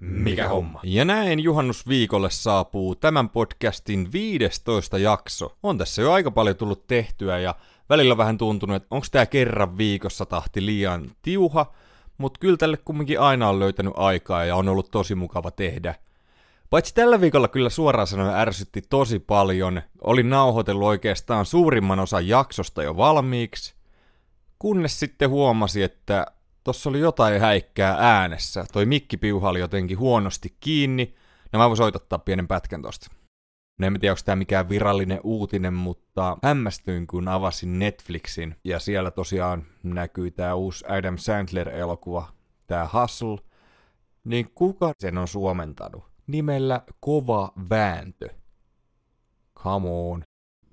Mikä homma? Ja näin juhannusviikolle saapuu tämän podcastin 15 jakso. On tässä jo aika paljon tullut tehtyä ja välillä vähän tuntunut, että onko tämä kerran viikossa tahti liian tiuha, mutta kyllä tälle kumminkin aina on löytänyt aikaa ja on ollut tosi mukava tehdä. Paitsi tällä viikolla kyllä suoraan sanoen ärsytti tosi paljon. Olin nauhoitellut oikeastaan suurimman osan jaksosta jo valmiiksi, kunnes sitten huomasi, että tossa oli jotain häikkää äänessä. Toi mikkipiuha oli jotenkin huonosti kiinni. No mä voin soittaa pienen pätkän tosta. No en tiedä, onko tämä mikään virallinen uutinen, mutta hämmästyin, kun avasin Netflixin. Ja siellä tosiaan näkyy tämä uusi Adam Sandler-elokuva, tämä Hustle. Niin kuka sen on suomentanut? Nimellä Kova Vääntö. Come on.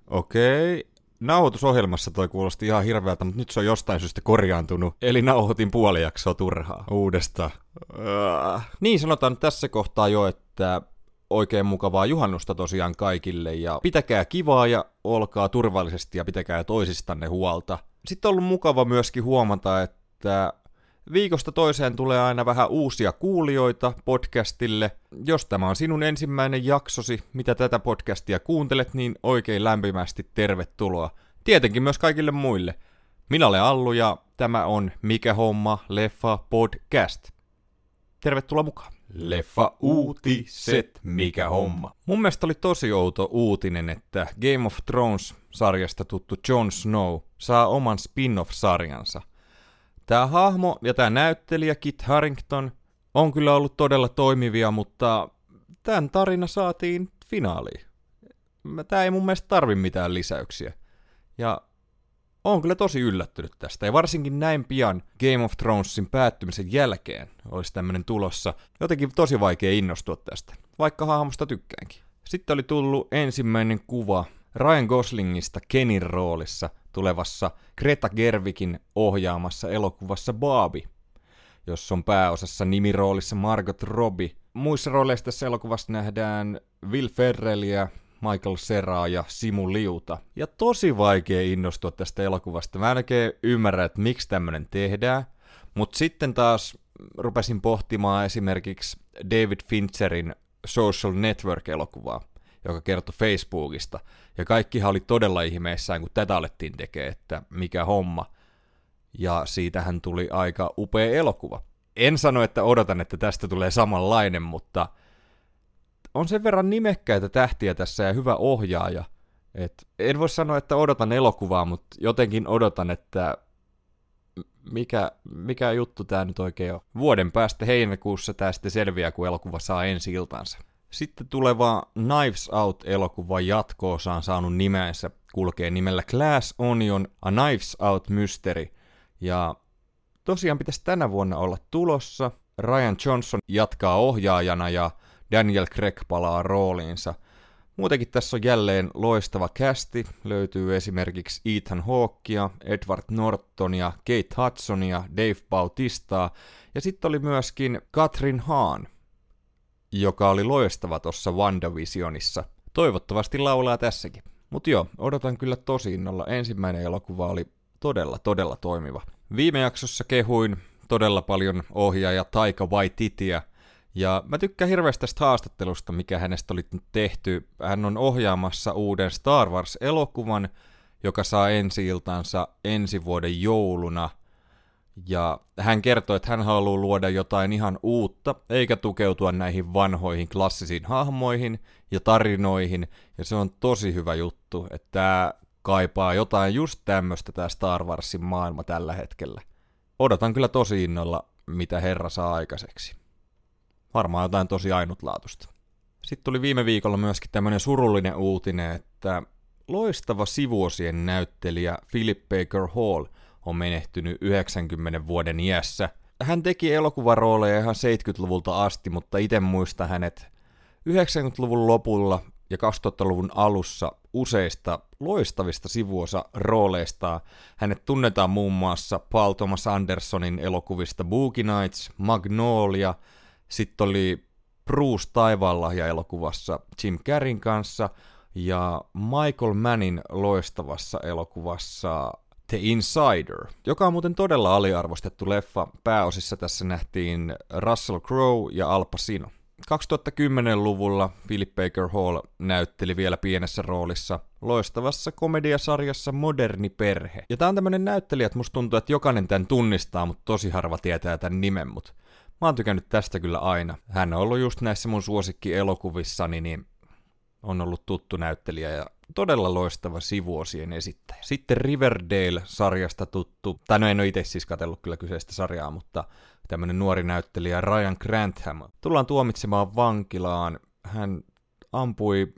Okei, okay. Nauhoitusohjelmassa toi kuulosti ihan hirveältä, mutta nyt se on jostain syystä korjaantunut. Eli nauhoitin puoli jaksoa turhaa. Uudestaan. Uh. Niin sanotaan tässä kohtaa jo, että oikein mukavaa juhannusta tosiaan kaikille ja pitäkää kivaa ja olkaa turvallisesti ja pitäkää toisistanne huolta. Sitten on ollut mukava myöskin huomata, että Viikosta toiseen tulee aina vähän uusia kuulijoita podcastille. Jos tämä on sinun ensimmäinen jaksosi, mitä tätä podcastia kuuntelet, niin oikein lämpimästi tervetuloa. Tietenkin myös kaikille muille. Minä olen Allu ja tämä on Mikä homma leffa podcast. Tervetuloa mukaan. Leffa uutiset, mikä homma. Mun mielestä oli tosi outo uutinen, että Game of Thrones-sarjasta tuttu Jon Snow saa oman spin-off-sarjansa. Tämä hahmo ja tämä näyttelijä Kit Harrington on kyllä ollut todella toimivia, mutta tämän tarina saatiin finaaliin. Tämä ei mun mielestä tarvi mitään lisäyksiä. Ja on kyllä tosi yllättynyt tästä, ja varsinkin näin pian Game of Thronesin päättymisen jälkeen olisi tämmöinen tulossa. Jotenkin tosi vaikea innostua tästä, vaikka hahmosta tykkäänkin. Sitten oli tullut ensimmäinen kuva Ryan Goslingista Kenin roolissa tulevassa Greta Gervikin ohjaamassa elokuvassa Barbie, jossa on pääosassa nimiroolissa Margot Robbie. Muissa rooleissa tässä elokuvassa nähdään Will Ferrellia, Michael Seraa ja Simu Liuta. Ja tosi vaikea innostua tästä elokuvasta. Mä en oikein ymmärrä, että miksi tämmönen tehdään. Mutta sitten taas rupesin pohtimaan esimerkiksi David Fincherin Social Network-elokuvaa joka kertoi Facebookista. Ja kaikkihan oli todella ihmeissään, kun tätä alettiin tekemään, että mikä homma. Ja siitähän tuli aika upea elokuva. En sano, että odotan, että tästä tulee samanlainen, mutta on sen verran nimekkäitä tähtiä tässä ja hyvä ohjaaja. Et en voi sanoa, että odotan elokuvaa, mutta jotenkin odotan, että mikä, mikä juttu tämä nyt oikein on. Vuoden päästä heinäkuussa tämä sitten selviää, kun elokuva saa ensi iltansa. Sitten tuleva Knives Out-elokuva jatko on saanut nimensä, kulkee nimellä Glass Onion, A Knives Out Mystery. Ja tosiaan pitäisi tänä vuonna olla tulossa. Ryan Johnson jatkaa ohjaajana ja Daniel Craig palaa rooliinsa. Muutenkin tässä on jälleen loistava kästi. Löytyy esimerkiksi Ethan Hawkea, Edward Nortonia, Kate Hudsonia, Dave Bautistaa ja sitten oli myöskin Katrin Hahn, joka oli loistava tuossa WandaVisionissa. Toivottavasti laulaa tässäkin. Mutta joo, odotan kyllä tosi innolla. Ensimmäinen elokuva oli todella, todella toimiva. Viime jaksossa kehuin todella paljon ohjaaja Taika Waititiä, ja mä tykkään hirveästi tästä haastattelusta, mikä hänestä oli nyt tehty. Hän on ohjaamassa uuden Star Wars-elokuvan, joka saa ensi iltansa ensi vuoden jouluna – ja hän kertoi, että hän haluaa luoda jotain ihan uutta, eikä tukeutua näihin vanhoihin klassisiin hahmoihin ja tarinoihin. Ja se on tosi hyvä juttu, että tämä kaipaa jotain just tämmöistä tämä Star Warsin maailma tällä hetkellä. Odotan kyllä tosi innolla, mitä herra saa aikaiseksi. Varmaan jotain tosi ainutlaatusta. Sitten tuli viime viikolla myöskin tämmöinen surullinen uutinen, että loistava sivuosien näyttelijä Philip Baker Hall – on menehtynyt 90 vuoden iässä. Hän teki elokuvarooleja ihan 70-luvulta asti, mutta itse muista hänet 90-luvun lopulla ja 2000-luvun alussa useista loistavista sivuosa rooleista. Hänet tunnetaan muun muassa Paul Thomas Andersonin elokuvista Boogie Nights, Magnolia, sitten oli Bruce ja elokuvassa Jim Carreyn kanssa ja Michael Mannin loistavassa elokuvassa The Insider, joka on muuten todella aliarvostettu leffa. Pääosissa tässä nähtiin Russell Crowe ja Al Pacino. 2010-luvulla Philip Baker Hall näytteli vielä pienessä roolissa loistavassa komediasarjassa Moderni perhe. Ja tää on tämmönen näyttelijä, että musta tuntuu, että jokainen tämän tunnistaa, mutta tosi harva tietää tämän nimen, mutta mä oon tykännyt tästä kyllä aina. Hän on ollut just näissä mun suosikkielokuvissani, niin on ollut tuttu näyttelijä ja todella loistava sivuosien esittäjä. Sitten Riverdale-sarjasta tuttu, tai no en ole itse siis katsellut kyllä kyseistä sarjaa, mutta tämmönen nuori näyttelijä Ryan Grantham tullaan tuomitsemaan vankilaan. Hän ampui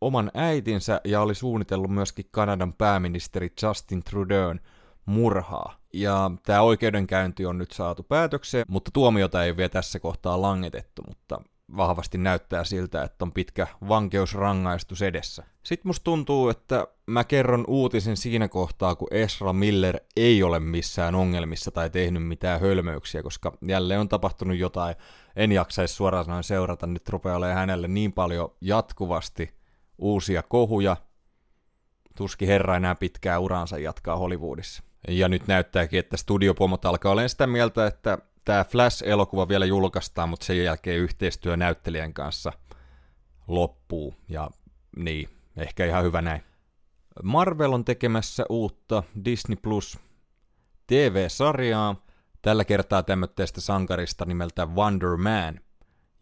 oman äitinsä ja oli suunnitellut myöskin Kanadan pääministeri Justin Trudeau'n murhaa. Ja tämä oikeudenkäynti on nyt saatu päätökseen, mutta tuomiota ei vielä tässä kohtaa langetettu, mutta vahvasti näyttää siltä, että on pitkä vankeusrangaistus edessä. Sitten musta tuntuu, että mä kerron uutisen siinä kohtaa, kun Esra Miller ei ole missään ongelmissa tai tehnyt mitään hölmöyksiä, koska jälleen on tapahtunut jotain. En jaksaisi suoraan sanoen seurata, nyt rupeaa olemaan hänelle niin paljon jatkuvasti uusia kohuja. Tuski herra enää pitkää uraansa jatkaa Hollywoodissa. Ja nyt näyttääkin, että studiopomot alkaa olla sitä mieltä, että tämä Flash-elokuva vielä julkaistaan, mutta sen jälkeen yhteistyö näyttelijän kanssa loppuu. Ja niin, ehkä ihan hyvä näin. Marvel on tekemässä uutta Disney Plus TV-sarjaa, tällä kertaa tämmöistä sankarista nimeltä Wonder Man.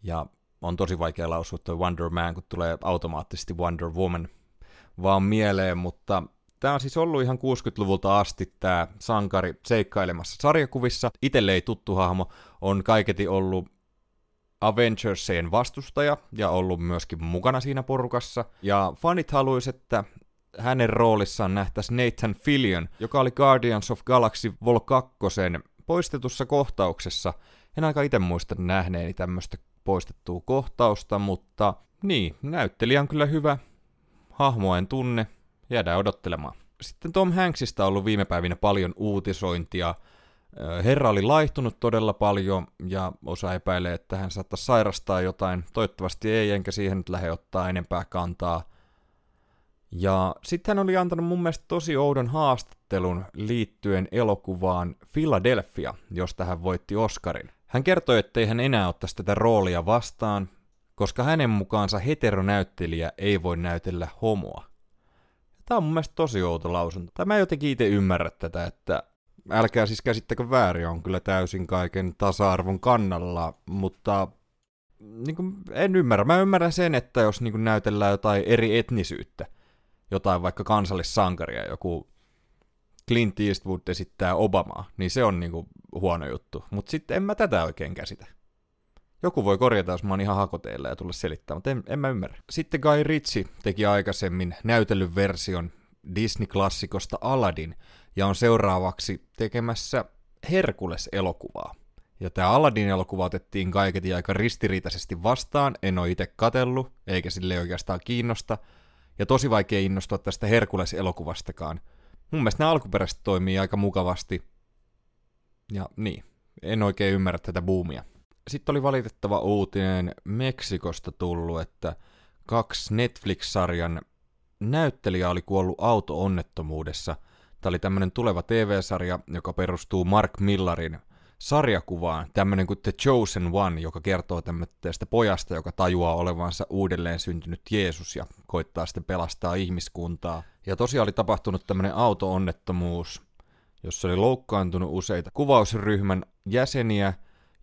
Ja on tosi vaikea lausua Wonder Man, kun tulee automaattisesti Wonder Woman vaan mieleen, mutta Tämä on siis ollut ihan 60-luvulta asti tämä sankari seikkailemassa sarjakuvissa. Itelle ei tuttu hahmo, on kaiketi ollut Avengersien vastustaja ja ollut myöskin mukana siinä porukassa. Ja fanit haluaisivat, että hänen roolissaan nähtäisiin Nathan Fillion, joka oli Guardians of Galaxy Vol 2 poistetussa kohtauksessa. En aika itse muista nähneeni tämmöistä poistettua kohtausta, mutta niin, näyttelijä on kyllä hyvä. Hahmoa en tunne, jäädään odottelemaan. Sitten Tom Hanksista on ollut viime päivinä paljon uutisointia. Herra oli laihtunut todella paljon ja osa epäilee, että hän saattaa sairastaa jotain. Toivottavasti ei, enkä siihen nyt lähde ottaa enempää kantaa. Ja sitten hän oli antanut mun mielestä tosi oudon haastattelun liittyen elokuvaan Philadelphia, josta hän voitti Oscarin. Hän kertoi, ettei hän enää ottaisi tätä roolia vastaan, koska hänen mukaansa heteronäyttelijä ei voi näytellä homoa. Tämä on mun mielestä tosi outo lausunto. Tai mä en jotenkin itse ymmärrä tätä, että älkää siis käsittäkö väärin, on kyllä täysin kaiken tasa-arvon kannalla, mutta niin kuin, en ymmärrä. Mä ymmärrän sen, että jos niin kuin, näytellään jotain eri etnisyyttä, jotain vaikka kansallissankaria, joku Clint Eastwood esittää Obamaa, niin se on niin kuin, huono juttu. Mutta sitten en mä tätä oikein käsitä. Joku voi korjata, jos mä oon ihan hakoteilla ja tulla selittämään, mutta en, en mä ymmärrä. Sitten Guy Ritchie teki aikaisemmin näytellyn version Disney-klassikosta Aladdin ja on seuraavaksi tekemässä Herkules-elokuvaa. Ja tämä Aladdin-elokuva otettiin kaiketi aika ristiriitaisesti vastaan, en ole itse katellut, eikä sille oikeastaan kiinnosta, ja tosi vaikea innostua tästä Herkules-elokuvastakaan. Mun mielestä nämä alkuperäiset toimii aika mukavasti, ja niin, en oikein ymmärrä tätä buumia sitten oli valitettava uutinen Meksikosta tullut, että kaksi Netflix-sarjan näyttelijää oli kuollut auto-onnettomuudessa. Tämä oli tämmöinen tuleva TV-sarja, joka perustuu Mark Millarin sarjakuvaan, tämmöinen kuin The Chosen One, joka kertoo tämmöistä pojasta, joka tajuaa olevansa uudelleen syntynyt Jeesus ja koittaa sitten pelastaa ihmiskuntaa. Ja tosiaan oli tapahtunut tämmöinen auto-onnettomuus, jossa oli loukkaantunut useita kuvausryhmän jäseniä,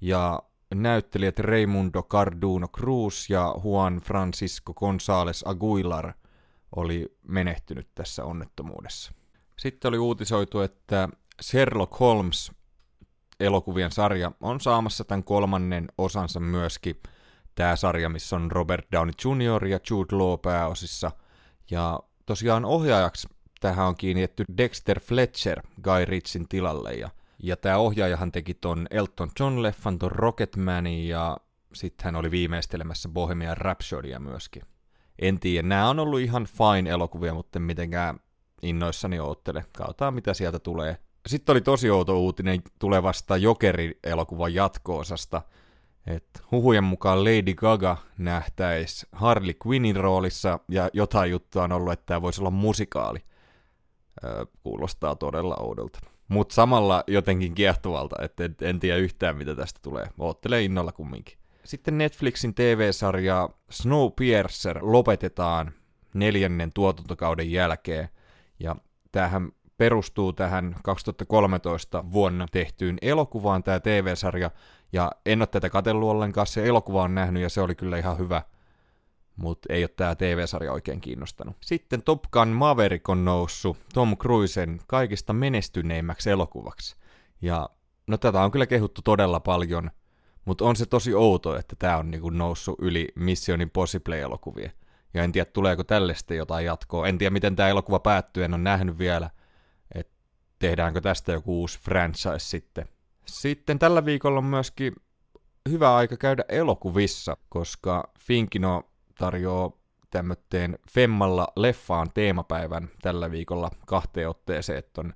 ja näyttelijät Raimundo Carduno Cruz ja Juan Francisco González Aguilar oli menehtynyt tässä onnettomuudessa. Sitten oli uutisoitu, että Sherlock Holmes elokuvien sarja on saamassa tämän kolmannen osansa myöskin. Tämä sarja, missä on Robert Downey Jr. ja Jude Law pääosissa. Ja tosiaan ohjaajaksi tähän on kiinnitetty Dexter Fletcher Guy Ritchin tilalle. Ja ja tämä ohjaajahan teki ton Elton John-leffan, ton Rocketmanin, ja sitten hän oli viimeistelemässä Bohemian Rhapsodya myöskin. En tiedä, nämä on ollut ihan fine elokuvia, mutta mitenkään innoissani oottele. Kautaan mitä sieltä tulee. Sitten oli tosi outo uutinen tulevasta Jokeri-elokuvan jatko-osasta, että huhujen mukaan Lady Gaga nähtäisi Harley Quinnin roolissa, ja jotain juttua on ollut, että tämä voisi olla musikaali. Öö, kuulostaa todella oudolta. Mutta samalla jotenkin kiehtovalta, että en, en tiedä yhtään mitä tästä tulee. Oottele innolla kumminkin. Sitten Netflixin TV-sarja Snowpiercer lopetetaan neljännen tuotantokauden jälkeen. Ja tämähän perustuu tähän 2013 vuonna tehtyyn elokuvaan tämä TV-sarja, ja en ole tätä katsellut ollenkaan, se elokuva on nähnyt ja se oli kyllä ihan hyvä, mutta ei ole tämä TV-sarja oikein kiinnostanut. Sitten Top Gun Maverick on noussut Tom Cruisen kaikista menestyneimmäksi elokuvaksi. Ja no tätä on kyllä kehuttu todella paljon, mutta on se tosi outo, että tämä on niinku noussut yli Mission Impossible-elokuvia. Ja en tiedä, tuleeko tälle sitten jotain jatkoa. En tiedä, miten tämä elokuva päättyy, en ole nähnyt vielä. että tehdäänkö tästä joku uusi franchise sitten. Sitten tällä viikolla on myöskin hyvä aika käydä elokuvissa, koska Finkino tarjoaa tämmöteen Femmalla leffaan teemapäivän tällä viikolla kahteen otteeseen, että on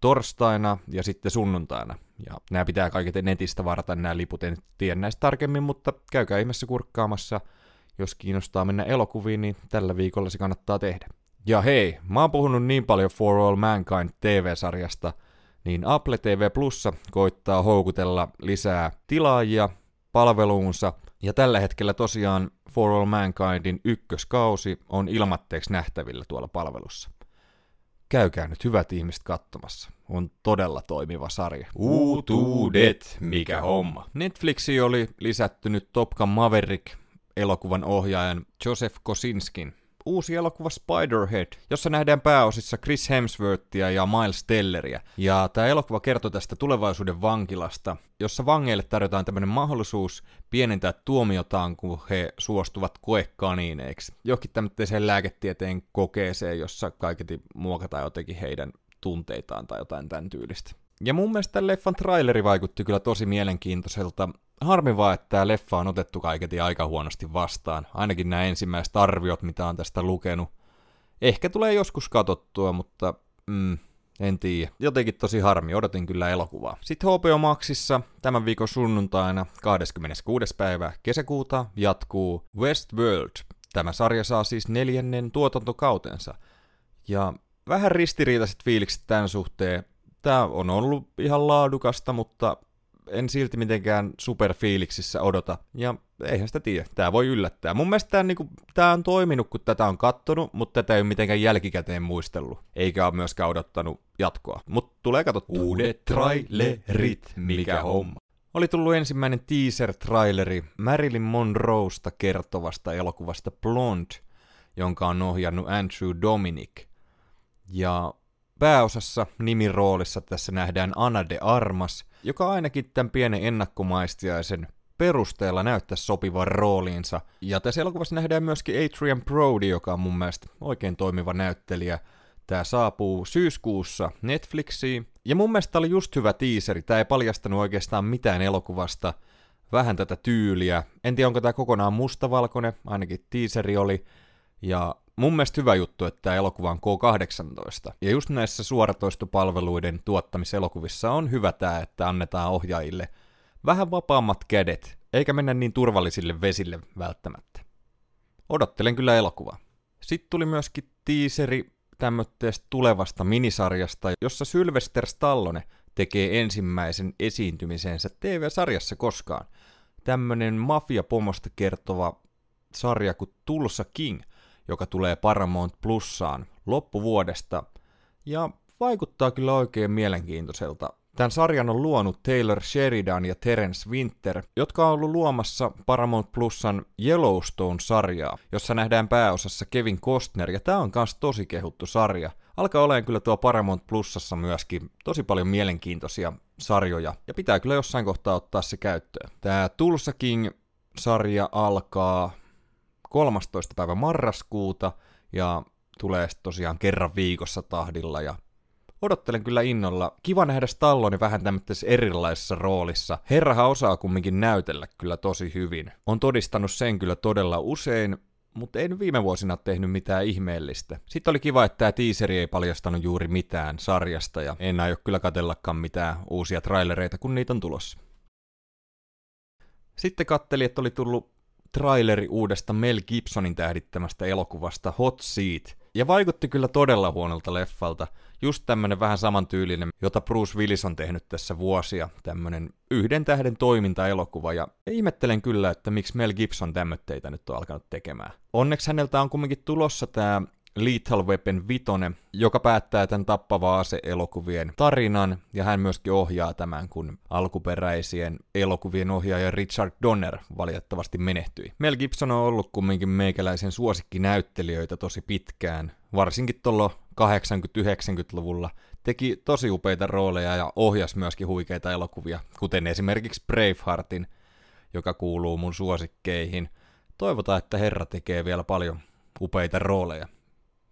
torstaina ja sitten sunnuntaina. Ja nämä pitää kaiket netistä varata nämä liput, en tiedä näistä tarkemmin, mutta käykää ihmeessä kurkkaamassa. Jos kiinnostaa mennä elokuviin, niin tällä viikolla se kannattaa tehdä. Ja hei, mä oon puhunut niin paljon For All Mankind TV-sarjasta, niin Apple TV Plussa koittaa houkutella lisää tilaajia palveluunsa, ja tällä hetkellä tosiaan For All Mankindin ykköskausi on ilmatteeksi nähtävillä tuolla palvelussa. Käykää nyt hyvät ihmiset katsomassa. On todella toimiva sarja. Uutuudet, mikä homma. Netflixi oli lisätty nyt Top Gun Maverick elokuvan ohjaajan Joseph Kosinskin uusi elokuva Spiderhead, jossa nähdään pääosissa Chris Hemsworthia ja Miles Telleria. Ja tämä elokuva kertoo tästä tulevaisuuden vankilasta, jossa vangeille tarjotaan tämmöinen mahdollisuus pienentää tuomiotaan, kun he suostuvat koekaniineiksi. Johonkin tämmöiseen lääketieteen kokeeseen, jossa kaiketi muokataan jotenkin heidän tunteitaan tai jotain tämän tyylistä. Ja mun mielestä tämän leffan traileri vaikutti kyllä tosi mielenkiintoiselta. Harmi vaan, että tämä leffa on otettu kaiketi aika huonosti vastaan. Ainakin nämä ensimmäiset arviot, mitä on tästä lukenut. Ehkä tulee joskus katottua, mutta mm, en tiedä. Jotenkin tosi harmi, odotin kyllä elokuvaa. Sitten HBO Maxissa tämän viikon sunnuntaina 26. päivä kesäkuuta jatkuu Westworld. Tämä sarja saa siis neljännen tuotantokautensa. Ja vähän ristiriitaiset fiilikset tämän suhteen tämä on ollut ihan laadukasta, mutta en silti mitenkään superfiiliksissä odota. Ja eihän sitä tiedä, tämä voi yllättää. Mun mielestä tämä, niinku, tämä on toiminut, kun tätä on kattonut, mutta tätä ei ole mitenkään jälkikäteen muistellut. Eikä ole myöskään odottanut jatkoa. Mutta tulee katsottua. Uudet trailerit, mikä homma. Oli tullut ensimmäinen teaser-traileri Marilyn Monroesta kertovasta elokuvasta Blonde, jonka on ohjannut Andrew Dominic. Ja Pääosassa nimiroolissa tässä nähdään Anna de Armas, joka ainakin tämän pienen ennakkomaistiaisen perusteella näyttää sopivan rooliinsa. Ja tässä elokuvassa nähdään myöskin Adrian Brody, joka on mun mielestä oikein toimiva näyttelijä. Tämä saapuu syyskuussa Netflixiin. Ja mun mielestä oli just hyvä tiiseri. Tämä ei paljastanut oikeastaan mitään elokuvasta. Vähän tätä tyyliä. En tiedä, onko tämä kokonaan mustavalkoinen. Ainakin tiiseri oli. Ja mun mielestä hyvä juttu, että tämä elokuva on K18. Ja just näissä suoratoistopalveluiden tuottamiselokuvissa on hyvä tämä, että annetaan ohjaajille vähän vapaammat kädet, eikä mennä niin turvallisille vesille välttämättä. Odottelen kyllä elokuvaa. Sitten tuli myöskin tiiseri tämmöistä tulevasta minisarjasta, jossa Sylvester Stallone tekee ensimmäisen esiintymisensä TV-sarjassa koskaan. Tämmönen mafiapomosta kertova sarja kuin Tulsa King – joka tulee Paramount Plussaan loppuvuodesta, ja vaikuttaa kyllä oikein mielenkiintoiselta. Tämän sarjan on luonut Taylor Sheridan ja Terence Winter, jotka on ollut luomassa Paramount Plusan Yellowstone-sarjaa, jossa nähdään pääosassa Kevin Costner, ja tämä on myös tosi kehuttu sarja. Alkaa olemaan kyllä tuo Paramount Plusassa myöskin tosi paljon mielenkiintoisia sarjoja, ja pitää kyllä jossain kohtaa ottaa se käyttöön. Tämä Tulsa King-sarja alkaa 13. päivä marraskuuta ja tulee tosiaan kerran viikossa tahdilla ja odottelen kyllä innolla. Kiva nähdä Stallone vähän tämmöisessä erilaisessa roolissa. Herrahan osaa kumminkin näytellä kyllä tosi hyvin. On todistanut sen kyllä todella usein, mutta en viime vuosina tehnyt mitään ihmeellistä. Sitten oli kiva, että tämä teaseri ei paljastanut juuri mitään sarjasta ja en aio kyllä katellakaan mitään uusia trailereita, kun niitä on tulossa. Sitten katteli, että oli tullut traileri uudesta Mel Gibsonin tähdittämästä elokuvasta Hot Seat. Ja vaikutti kyllä todella huonolta leffalta. Just tämmönen vähän samantyylinen, jota Bruce Willis on tehnyt tässä vuosia. Tämmönen yhden tähden toimintaelokuva. Ja ihmettelen kyllä, että miksi Mel Gibson tämmötteitä nyt on alkanut tekemään. Onneksi häneltä on kumminkin tulossa tämä Lethal Weapon 5, joka päättää tämän tappava ase-elokuvien tarinan, ja hän myöskin ohjaa tämän, kun alkuperäisien elokuvien ohjaaja Richard Donner valitettavasti menehtyi. Mel Gibson on ollut kumminkin meikäläisen suosikkinäyttelijöitä tosi pitkään, varsinkin tuolla 80-90-luvulla, teki tosi upeita rooleja ja ohjasi myöskin huikeita elokuvia, kuten esimerkiksi Braveheartin, joka kuuluu mun suosikkeihin. Toivotaan, että herra tekee vielä paljon upeita rooleja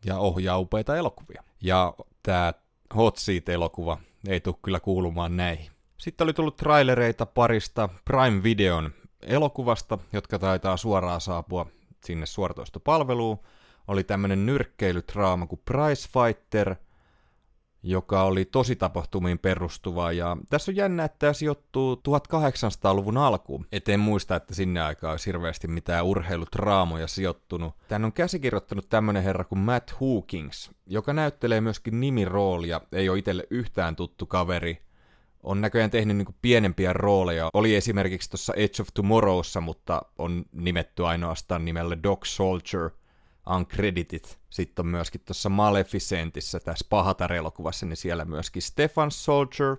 ja ohjaa upeita elokuvia. Ja tämä Hot Seat-elokuva ei tule kyllä kuulumaan näihin. Sitten oli tullut trailereita parista Prime Videon elokuvasta, jotka taitaa suoraan saapua sinne suoratoistopalveluun. Oli tämmönen nyrkkeilytraama kuin Price Fighter – joka oli tosi tapahtumiin perustuva. Ja tässä on jännä, että tämä sijoittuu 1800-luvun alkuun. Et en muista, että sinne aikaan olisi hirveästi mitään urheilutraamoja sijoittunut. Tän on käsikirjoittanut tämmönen herra kuin Matt Hookings, joka näyttelee myöskin nimiroolia. Ei ole itselle yhtään tuttu kaveri. On näköjään tehnyt niinku pienempiä rooleja. Oli esimerkiksi tuossa Edge of Tomorrowssa, mutta on nimetty ainoastaan nimellä Dog Soldier – uncredited. Sitten on myöskin tuossa Maleficentissa, tässä Pahatar-elokuvassa, niin siellä myöskin Stefan Soldier,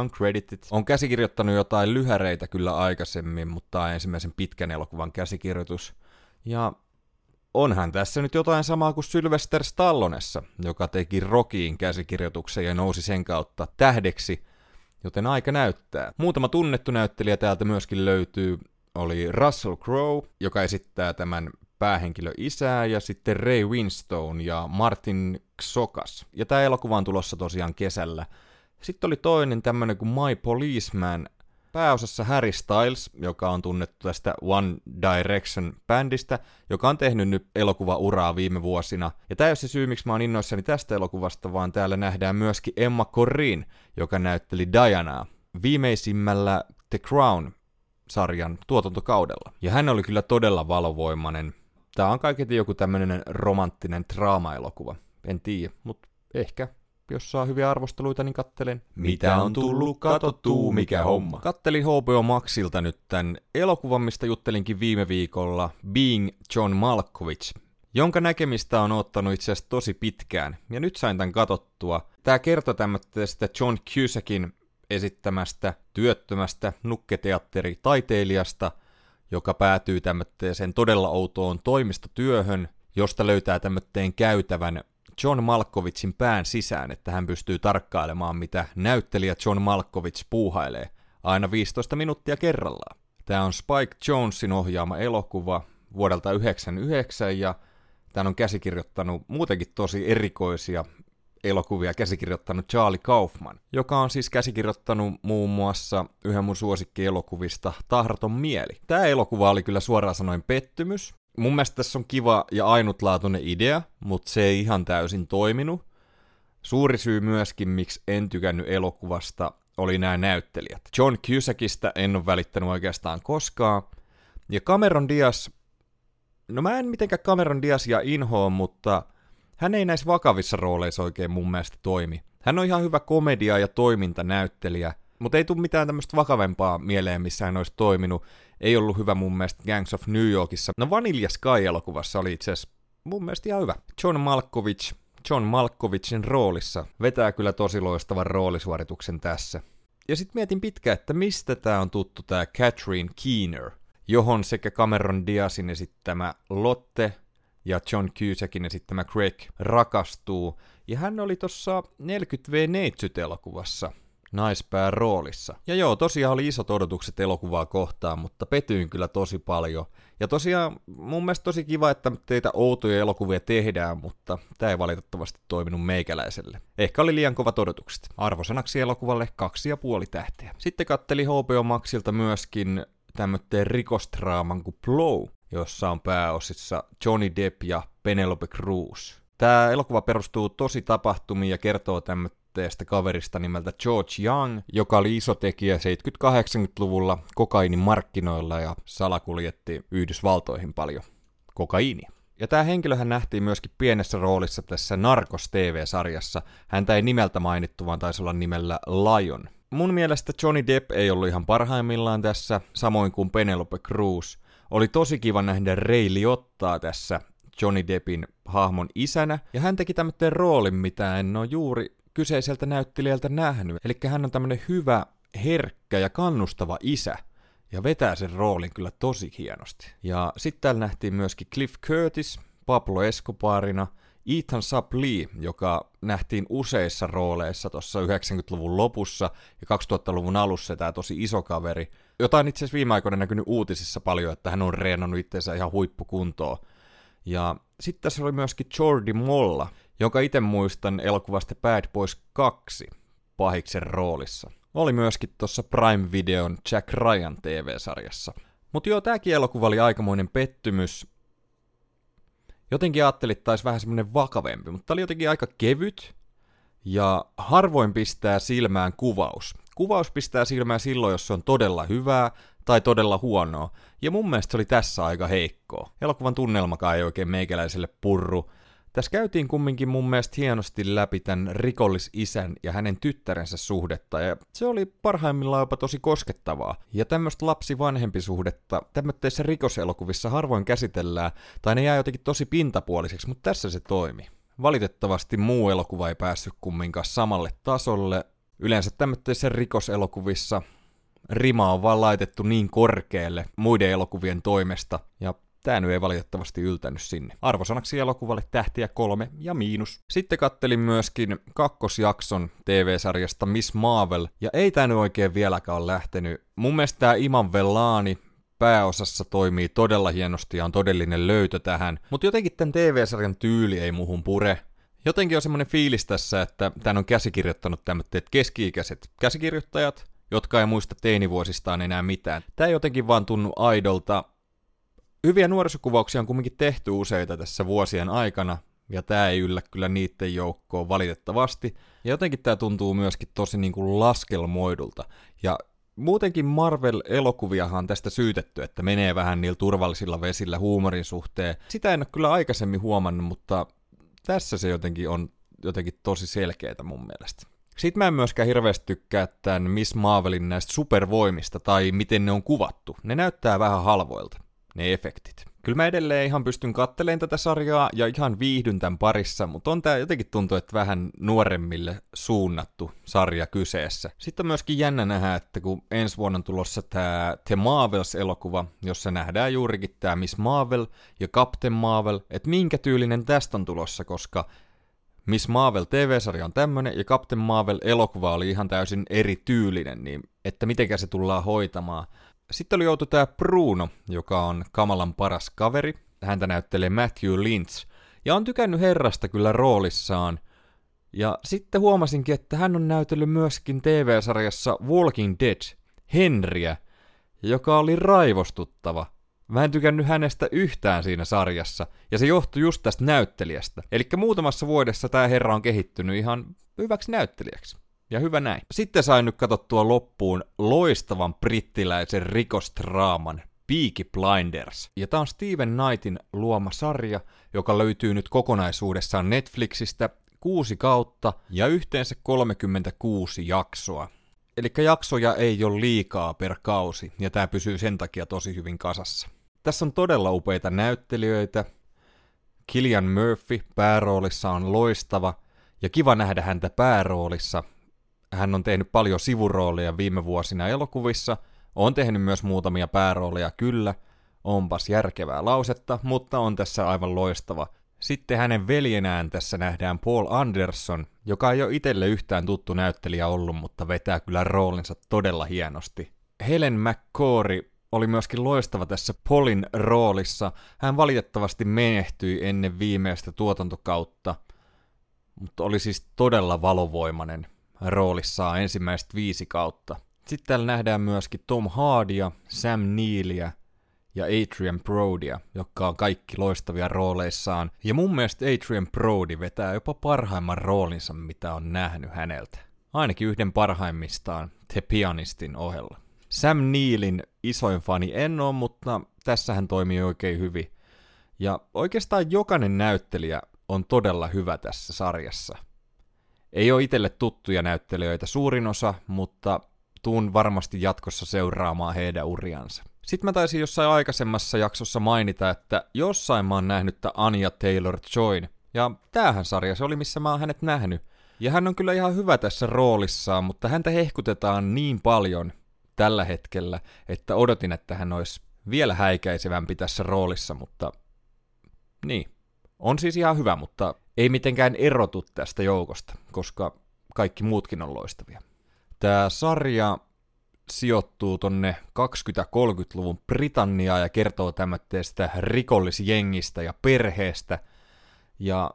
uncredited. On käsikirjoittanut jotain lyhäreitä kyllä aikaisemmin, mutta ensimmäisen pitkän elokuvan käsikirjoitus. Ja onhan tässä nyt jotain samaa kuin Sylvester Stallonessa, joka teki Rockiin käsikirjoituksen ja nousi sen kautta tähdeksi, joten aika näyttää. Muutama tunnettu näyttelijä täältä myöskin löytyy. Oli Russell Crowe, joka esittää tämän päähenkilö isää ja sitten Ray Winstone ja Martin Xokas. Ja tämä elokuva on tulossa tosiaan kesällä. Sitten oli toinen tämmönen kuin My Policeman, pääosassa Harry Styles, joka on tunnettu tästä One Direction-bändistä, joka on tehnyt nyt elokuvauraa viime vuosina. Ja tämä ei ole se syy, miksi mä oon innoissani tästä elokuvasta, vaan täällä nähdään myöskin Emma Corrin, joka näytteli Dianaa viimeisimmällä The Crown sarjan tuotantokaudella. Ja hän oli kyllä todella valovoimainen. Tää on kaiketi joku tämmönen romanttinen draama-elokuva. En tiedä, mutta ehkä jos saa hyviä arvosteluita, niin kattelen. Mitä on tullut katottuu, mikä homma? Kattelin HBO Maxilta nyt tämän elokuvan, mistä juttelinkin viime viikolla, Being John Malkovich, jonka näkemistä on ottanut itse asiassa tosi pitkään, ja nyt sain tämän katottua. Tää kertoo tämmöistä John Cusackin esittämästä työttömästä nukketeatteritaiteilijasta, joka päätyy tämmöiseen todella outoon toimistotyöhön, josta löytää tämmöteen käytävän John Malkovicin pään sisään, että hän pystyy tarkkailemaan, mitä näyttelijä John Malkovich puuhailee aina 15 minuuttia kerrallaan. Tämä on Spike Jonesin ohjaama elokuva vuodelta 1999 ja tämän on käsikirjoittanut muutenkin tosi erikoisia elokuvia käsikirjoittanut Charlie Kaufman, joka on siis käsikirjoittanut muun muassa yhden mun suosikkielokuvista Tahraton mieli. Tämä elokuva oli kyllä suoraan sanoen pettymys. Mun mielestä tässä on kiva ja ainutlaatuinen idea, mutta se ei ihan täysin toiminut. Suuri syy myöskin, miksi en tykännyt elokuvasta, oli nämä näyttelijät. John Cusackista en ole välittänyt oikeastaan koskaan. Ja Cameron Diaz, no mä en mitenkään Cameron Diazia inhoa, mutta hän ei näissä vakavissa rooleissa oikein mun mielestä toimi. Hän on ihan hyvä komedia- ja toimintanäyttelijä, mutta ei tule mitään tämmöistä vakavempaa mieleen, missä hän olisi toiminut. Ei ollut hyvä mun mielestä Gangs of New Yorkissa. No Vanilla Sky-elokuvassa oli itse asiassa mun mielestä ihan hyvä. John Malkovich, John Malkovichin roolissa vetää kyllä tosi loistavan roolisuorituksen tässä. Ja sitten mietin pitkään, että mistä tämä on tuttu tämä Catherine Keener, johon sekä Cameron Diazin esittämä Lotte ja John Cusackin esittämä Craig rakastuu. Ja hän oli tuossa 40V Neitsyt-elokuvassa naispään roolissa. Ja joo, tosiaan oli isot odotukset elokuvaa kohtaan, mutta petyin kyllä tosi paljon. Ja tosiaan mun mielestä tosi kiva, että teitä outoja elokuvia tehdään, mutta tämä ei valitettavasti toiminut meikäläiselle. Ehkä oli liian kovat odotukset. Arvosanaksi elokuvalle kaksi ja puoli tähteä. Sitten katteli HBO Maxilta myöskin tämmötteen rikostraaman kuin Blow, jossa on pääosissa Johnny Depp ja Penelope Cruz. Tämä elokuva perustuu tosi tapahtumiin ja kertoo tämmöistä kaverista nimeltä George Young, joka oli iso tekijä 70-80-luvulla kokainin markkinoilla ja salakuljetti Yhdysvaltoihin paljon kokaiinia. Ja tämä henkilöhän nähtiin myöskin pienessä roolissa tässä Narcos TV-sarjassa. Häntä ei nimeltä mainittu, vaan taisi olla nimellä Lion. Mun mielestä Johnny Depp ei ollut ihan parhaimmillaan tässä, samoin kuin Penelope Cruz. Oli tosi kiva nähdä Ray Liotta tässä Johnny Deppin hahmon isänä, ja hän teki tämmöinen roolin, mitä en ole juuri kyseiseltä näyttelijältä nähnyt. Eli hän on tämmönen hyvä, herkkä ja kannustava isä, ja vetää sen roolin kyllä tosi hienosti. Ja sitten täällä nähtiin myöskin Cliff Curtis, Pablo Escobarina, Ethan Suplee, joka nähtiin useissa rooleissa tuossa 90-luvun lopussa ja 2000-luvun alussa tämä tosi iso kaveri, jota on itse asiassa viime aikoina näkynyt uutisissa paljon, että hän on reenannut itseensä ihan huippukuntoon. Ja sitten tässä oli myöskin Jordi Molla, jonka itse muistan elokuvasta Bad Boys 2 pahiksen roolissa. Oli myöskin tuossa Prime Videon Jack Ryan TV-sarjassa. Mutta joo, tääkin elokuva oli aikamoinen pettymys. Jotenkin ajattelin, että taisi vähän semmonen vakavempi, mutta oli jotenkin aika kevyt. Ja harvoin pistää silmään kuvaus. Kuvaus pistää silmään silloin, jos se on todella hyvää tai todella huonoa. Ja mun mielestä se oli tässä aika heikkoa. Elokuvan tunnelmakaan ei oikein meikäläiselle purru. Tässä käytiin kumminkin mun mielestä hienosti läpi tämän rikollisisän ja hänen tyttärensä suhdetta, ja se oli parhaimmillaan jopa tosi koskettavaa. Ja tämmöistä lapsi-vanhempi suhdetta tämmöisissä rikoselokuvissa harvoin käsitellään, tai ne jää jotenkin tosi pintapuoliseksi, mutta tässä se toimi. Valitettavasti muu elokuva ei päässyt kumminkaan samalle tasolle. Yleensä tämmöisissä rikoselokuvissa rima on vaan laitettu niin korkealle muiden elokuvien toimesta, ja Tää nyt ei valitettavasti yltänyt sinne. Arvosanaksi elokuvalle tähtiä kolme ja miinus. Sitten kattelin myöskin kakkosjakson TV-sarjasta Miss Marvel, ja ei tää nyt oikein vieläkään ole lähtenyt. Mun mielestä tää Iman Vellani pääosassa toimii todella hienosti ja on todellinen löytö tähän, mutta jotenkin tämän TV-sarjan tyyli ei muhun pure. Jotenkin on semmoinen fiilis tässä, että tämän on käsikirjoittanut tämmöiset keski-ikäiset käsikirjoittajat, jotka ei muista teinivuosistaan enää mitään. Tämä ei jotenkin vaan tunnu aidolta, hyviä nuorisokuvauksia on kumminkin tehty useita tässä vuosien aikana, ja tämä ei yllä kyllä niiden joukkoon valitettavasti. Ja jotenkin tämä tuntuu myöskin tosi niin kuin laskelmoidulta. Ja muutenkin Marvel-elokuviahan on tästä syytetty, että menee vähän niillä turvallisilla vesillä huumorin suhteen. Sitä en ole kyllä aikaisemmin huomannut, mutta tässä se jotenkin on jotenkin tosi selkeää mun mielestä. Sitten mä en myöskään hirveästi tykkää tämän Miss Marvelin näistä supervoimista tai miten ne on kuvattu. Ne näyttää vähän halvoilta ne efektit. Kyllä mä edelleen ihan pystyn katteleen tätä sarjaa ja ihan viihdyn tämän parissa, mutta on tää jotenkin tuntuu, että vähän nuoremmille suunnattu sarja kyseessä. Sitten on myöskin jännä nähdä, että kun ensi vuonna on tulossa tämä The Marvels-elokuva, jossa nähdään juurikin tämä Miss Marvel ja Captain Marvel, että minkä tyylinen tästä on tulossa, koska Miss Marvel TV-sarja on tämmönen ja Captain Marvel elokuva oli ihan täysin eri tyylinen, niin että mitenkä se tullaan hoitamaan. Sitten oli joutu tämä Bruno, joka on Kamalan paras kaveri. Häntä näyttelee Matthew Lynch. Ja on tykännyt herrasta kyllä roolissaan. Ja sitten huomasinkin, että hän on näytellyt myöskin TV-sarjassa Walking Dead, Henriä, joka oli raivostuttava. Mä en tykännyt hänestä yhtään siinä sarjassa, ja se johtui just tästä näyttelijästä. Eli muutamassa vuodessa tämä herra on kehittynyt ihan hyväksi näyttelijäksi. Ja hyvä näin. Sitten sain nyt katsottua loppuun loistavan brittiläisen rikostraaman Peaky Blinders. Ja tämä on Steven Knightin luoma sarja, joka löytyy nyt kokonaisuudessaan Netflixistä kuusi kautta ja yhteensä 36 jaksoa. Eli jaksoja ei ole liikaa per kausi, ja tämä pysyy sen takia tosi hyvin kasassa. Tässä on todella upeita näyttelijöitä. Killian Murphy pääroolissa on loistava, ja kiva nähdä häntä pääroolissa, hän on tehnyt paljon sivurooleja viime vuosina elokuvissa, on tehnyt myös muutamia päärooleja kyllä, onpas järkevää lausetta, mutta on tässä aivan loistava. Sitten hänen veljenään tässä nähdään Paul Anderson, joka ei ole itselle yhtään tuttu näyttelijä ollut, mutta vetää kyllä roolinsa todella hienosti. Helen McCory oli myöskin loistava tässä Paulin roolissa. Hän valitettavasti menehtyi ennen viimeistä tuotantokautta, mutta oli siis todella valovoimainen roolissaan ensimmäiset viisi kautta. Sitten täällä nähdään myöskin Tom Hardya, Sam Neillia ja Adrian Brodyä, jotka on kaikki loistavia rooleissaan. Ja mun mielestä Adrian Brody vetää jopa parhaimman roolinsa, mitä on nähnyt häneltä. Ainakin yhden parhaimmistaan The Pianistin ohella. Sam Neilin isoin fani en ole, mutta tässä hän toimii oikein hyvin. Ja oikeastaan jokainen näyttelijä on todella hyvä tässä sarjassa. Ei ole itselle tuttuja näyttelijöitä suurin osa, mutta tuun varmasti jatkossa seuraamaan heidän uriansa. Sitten mä taisin jossain aikaisemmassa jaksossa mainita, että jossain mä oon nähnyt Anja Taylor-Joyn, ja tämähän sarja se oli, missä mä oon hänet nähnyt. Ja hän on kyllä ihan hyvä tässä roolissaan, mutta häntä hehkutetaan niin paljon tällä hetkellä, että odotin, että hän olisi vielä häikäisevämpi tässä roolissa, mutta niin. On siis ihan hyvä, mutta ei mitenkään erotu tästä joukosta, koska kaikki muutkin on loistavia. Tämä sarja sijoittuu tonne 20-30-luvun Britanniaa ja kertoo tämmöistä rikollisjengistä ja perheestä. Ja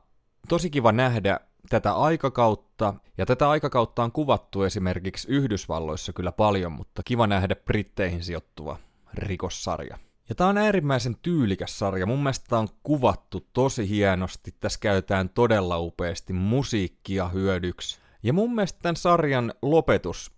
tosi kiva nähdä tätä aikakautta, ja tätä aikakautta on kuvattu esimerkiksi Yhdysvalloissa kyllä paljon, mutta kiva nähdä Britteihin sijoittuva rikossarja. Ja tää on äärimmäisen tyylikäs sarja. Mun mielestä tää on kuvattu tosi hienosti. Tässä käytetään todella upeasti musiikkia hyödyksi. Ja mun mielestä tämän sarjan lopetus,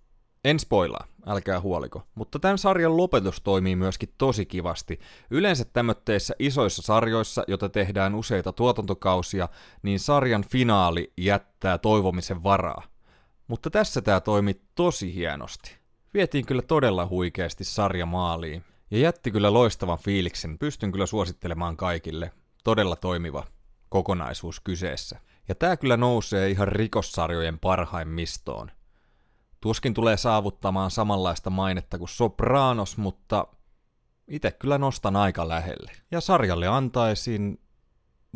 en spoilaa, älkää huoliko, mutta tämän sarjan lopetus toimii myöskin tosi kivasti. Yleensä tämmötteissä isoissa sarjoissa, jota tehdään useita tuotantokausia, niin sarjan finaali jättää toivomisen varaa. Mutta tässä tämä toimi tosi hienosti. Vietiin kyllä todella huikeasti sarja maaliin. Ja jätti kyllä loistavan fiiliksen, pystyn kyllä suosittelemaan kaikille. Todella toimiva kokonaisuus kyseessä. Ja tää kyllä nousee ihan rikossarjojen parhaimmistoon. Tuskin tulee saavuttamaan samanlaista mainetta kuin Sopranos, mutta itse kyllä nostan aika lähelle. Ja sarjalle antaisin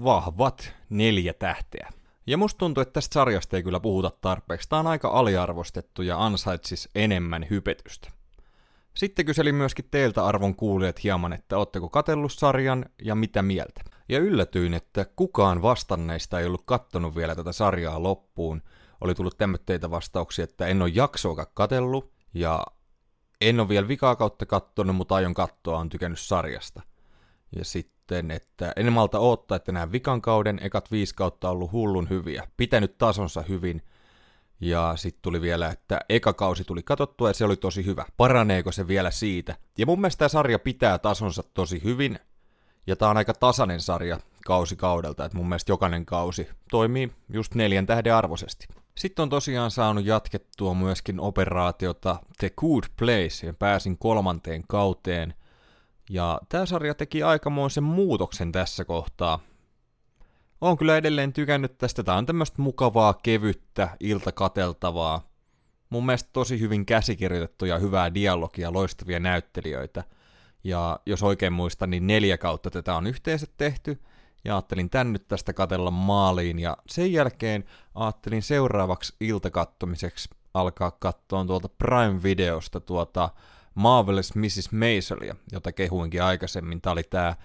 vahvat neljä tähteä. Ja musta tuntuu, että tästä sarjasta ei kyllä puhuta tarpeeksi. Tää on aika aliarvostettu ja ansaitsis enemmän hypetystä. Sitten kyselin myöskin teiltä arvon kuulijat hieman, että ootteko katellut sarjan ja mitä mieltä. Ja yllätyin, että kukaan vastanneista ei ollut kattonut vielä tätä sarjaa loppuun. Oli tullut tämmöitteitä vastauksia, että en ole jaksoakaan katellut ja en ole vielä vikaa kautta kattonut, mutta aion katsoa, on tykännyt sarjasta. Ja sitten, että en malta odottaa, että nämä vikan kauden ekat viisi kautta on ollut hullun hyviä. Pitänyt tasonsa hyvin – ja sitten tuli vielä, että eka kausi tuli katottua ja se oli tosi hyvä. Paraneeko se vielä siitä? Ja mun mielestä tämä sarja pitää tasonsa tosi hyvin. Ja tää on aika tasainen sarja kausi kaudelta, että mun mielestä jokainen kausi toimii just neljän tähden arvoisesti. Sitten on tosiaan saanut jatkettua myöskin operaatiota The Good Place ja pääsin kolmanteen kauteen. Ja tämä sarja teki aikamoisen muutoksen tässä kohtaa on kyllä edelleen tykännyt tästä. Tää on tämmöistä mukavaa, kevyttä, iltakateltavaa. Mun mielestä tosi hyvin käsikirjoitettuja, hyvää dialogia, loistavia näyttelijöitä. Ja jos oikein muistan, niin neljä kautta tätä on yhteensä tehty. Ja ajattelin tän nyt tästä katella maaliin. Ja sen jälkeen ajattelin seuraavaksi iltakattomiseksi alkaa katsoa tuolta Prime-videosta tuota Marvelous Mrs. Maisolia, jota kehuinkin aikaisemmin. Tää oli tää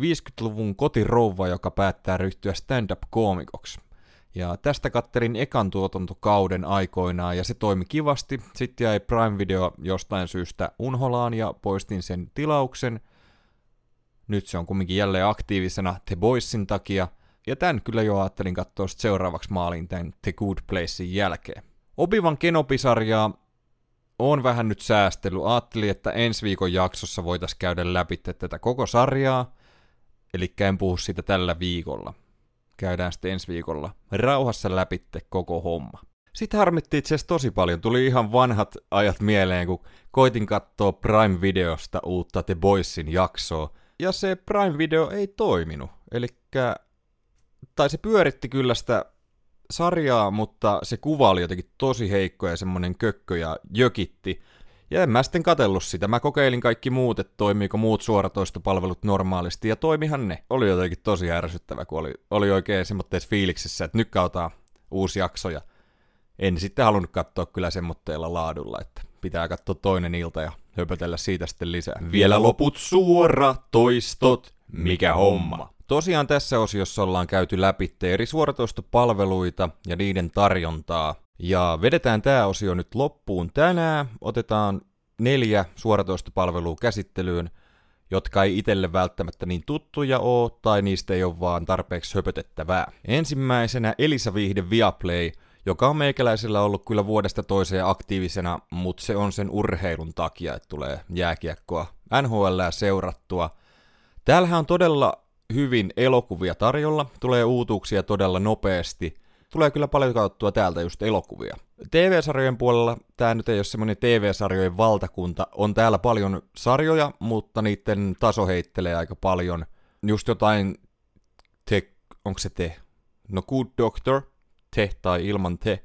50-luvun kotirouva, joka päättää ryhtyä stand-up-koomikoksi. Ja tästä katterin ekan tuotantokauden aikoinaan ja se toimi kivasti. Sitten jäi Prime Video jostain syystä unholaan ja poistin sen tilauksen. Nyt se on kumminkin jälleen aktiivisena The Boysin takia. Ja tämän kyllä jo ajattelin katsoa seuraavaksi maalin tämän The Good Placein jälkeen. Obivan Kenopisarjaa on vähän nyt säästely. Ajattelin, että ensi viikon jaksossa voitaisiin käydä läpi tätä koko sarjaa Eli en puhu siitä tällä viikolla. Käydään sitten ensi viikolla rauhassa läpitte koko homma. Sitten harmitti itse asiassa tosi paljon. Tuli ihan vanhat ajat mieleen, kun koitin katsoa Prime-videosta uutta The Boysin jaksoa. Ja se Prime-video ei toiminut. Eli tai se pyöritti kyllä sitä sarjaa, mutta se kuva oli jotenkin tosi heikko ja semmonen kökkö ja jökitti. Ja en mä sitten katellut sitä. Mä kokeilin kaikki muut, että toimiiko muut suoratoistopalvelut normaalisti, ja toimihan ne. Oli jotenkin tosi ärsyttävä, kun oli, oli oikein semmoitteessa fiiliksessä, että nyt kautaa uusi jakso, ja en sitten halunnut katsoa kyllä semmoitteella laadulla, että pitää katsoa toinen ilta ja höpötellä siitä sitten lisää. Vielä loput suora toistot, mikä homma. Tosiaan tässä osiossa ollaan käyty läpi eri suoratoistopalveluita ja niiden tarjontaa, ja vedetään tämä osio nyt loppuun tänään. Otetaan neljä suoratoistopalvelua käsittelyyn, jotka ei itselle välttämättä niin tuttuja ole, tai niistä ei ole vaan tarpeeksi höpötettävää. Ensimmäisenä Elisa Viihde Viaplay, joka on meikäläisellä ollut kyllä vuodesta toiseen aktiivisena, mutta se on sen urheilun takia, että tulee jääkiekkoa NHL seurattua. Täällähän on todella hyvin elokuvia tarjolla, tulee uutuuksia todella nopeasti. Tulee kyllä paljon katsottua täältä just elokuvia. TV-sarjojen puolella tämä nyt ei ole semmoinen TV-sarjojen valtakunta. On täällä paljon sarjoja, mutta niiden taso heittelee aika paljon. Just jotain te, onko se te? No Good Doctor, te tai ilman te.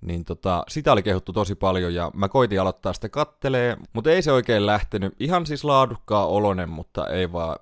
Niin tota, sitä oli kehuttu tosi paljon ja mä koitin aloittaa sitä kattelee, mutta ei se oikein lähtenyt. Ihan siis laadukkaa olonen, mutta ei vaan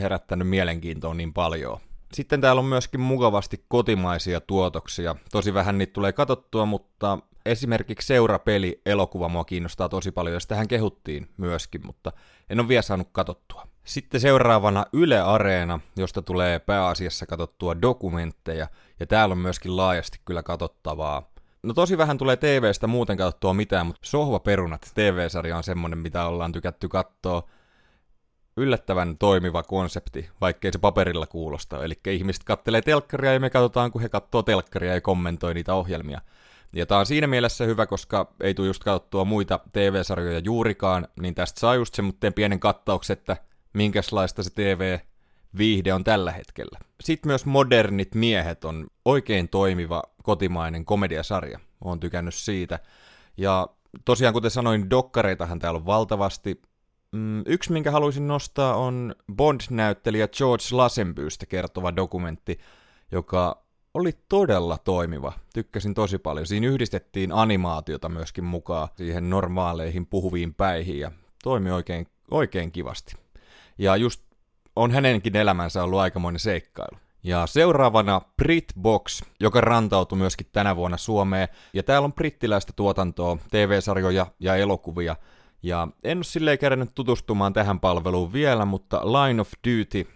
herättänyt mielenkiintoa niin paljon. Sitten täällä on myöskin mukavasti kotimaisia tuotoksia. Tosi vähän niitä tulee katottua, mutta esimerkiksi seurapeli elokuva mua kiinnostaa tosi paljon, ja sitähän kehuttiin myöskin, mutta en ole vielä saanut katottua. Sitten seuraavana Yle Areena, josta tulee pääasiassa katsottua dokumentteja, ja täällä on myöskin laajasti kyllä katsottavaa. No tosi vähän tulee TVstä muuten katsottua mitään, mutta Sohvaperunat TV-sarja on semmonen, mitä ollaan tykätty katsoa. Yllättävän toimiva konsepti, vaikkei se paperilla kuulosta. Eli ihmiset kattelee telkkaria ja me katsotaan, kun he katsoo telkkaria ja kommentoi niitä ohjelmia. Ja tää on siinä mielessä hyvä, koska ei tule just katsottua muita TV-sarjoja juurikaan, niin tästä saa just semmoinen pienen kattauksen, että minkälaista se TV viihde on tällä hetkellä. Sitten myös Modernit miehet on oikein toimiva kotimainen komediasarja. Olen tykännyt siitä. Ja tosiaan, kuten sanoin, dokkareitahan täällä on valtavasti. Mm, yksi, minkä haluaisin nostaa, on Bond-näyttelijä George Lazenbystä kertova dokumentti, joka oli todella toimiva. Tykkäsin tosi paljon. Siinä yhdistettiin animaatiota myöskin mukaan siihen normaaleihin puhuviin päihin ja toimi oikein, oikein kivasti. Ja just on hänenkin elämänsä ollut aikamoinen seikkailu. Ja seuraavana Britbox, joka rantautui myöskin tänä vuonna Suomeen. Ja täällä on brittiläistä tuotantoa, TV-sarjoja ja elokuvia. Ja en ole silleen kerännyt tutustumaan tähän palveluun vielä, mutta Line of Duty,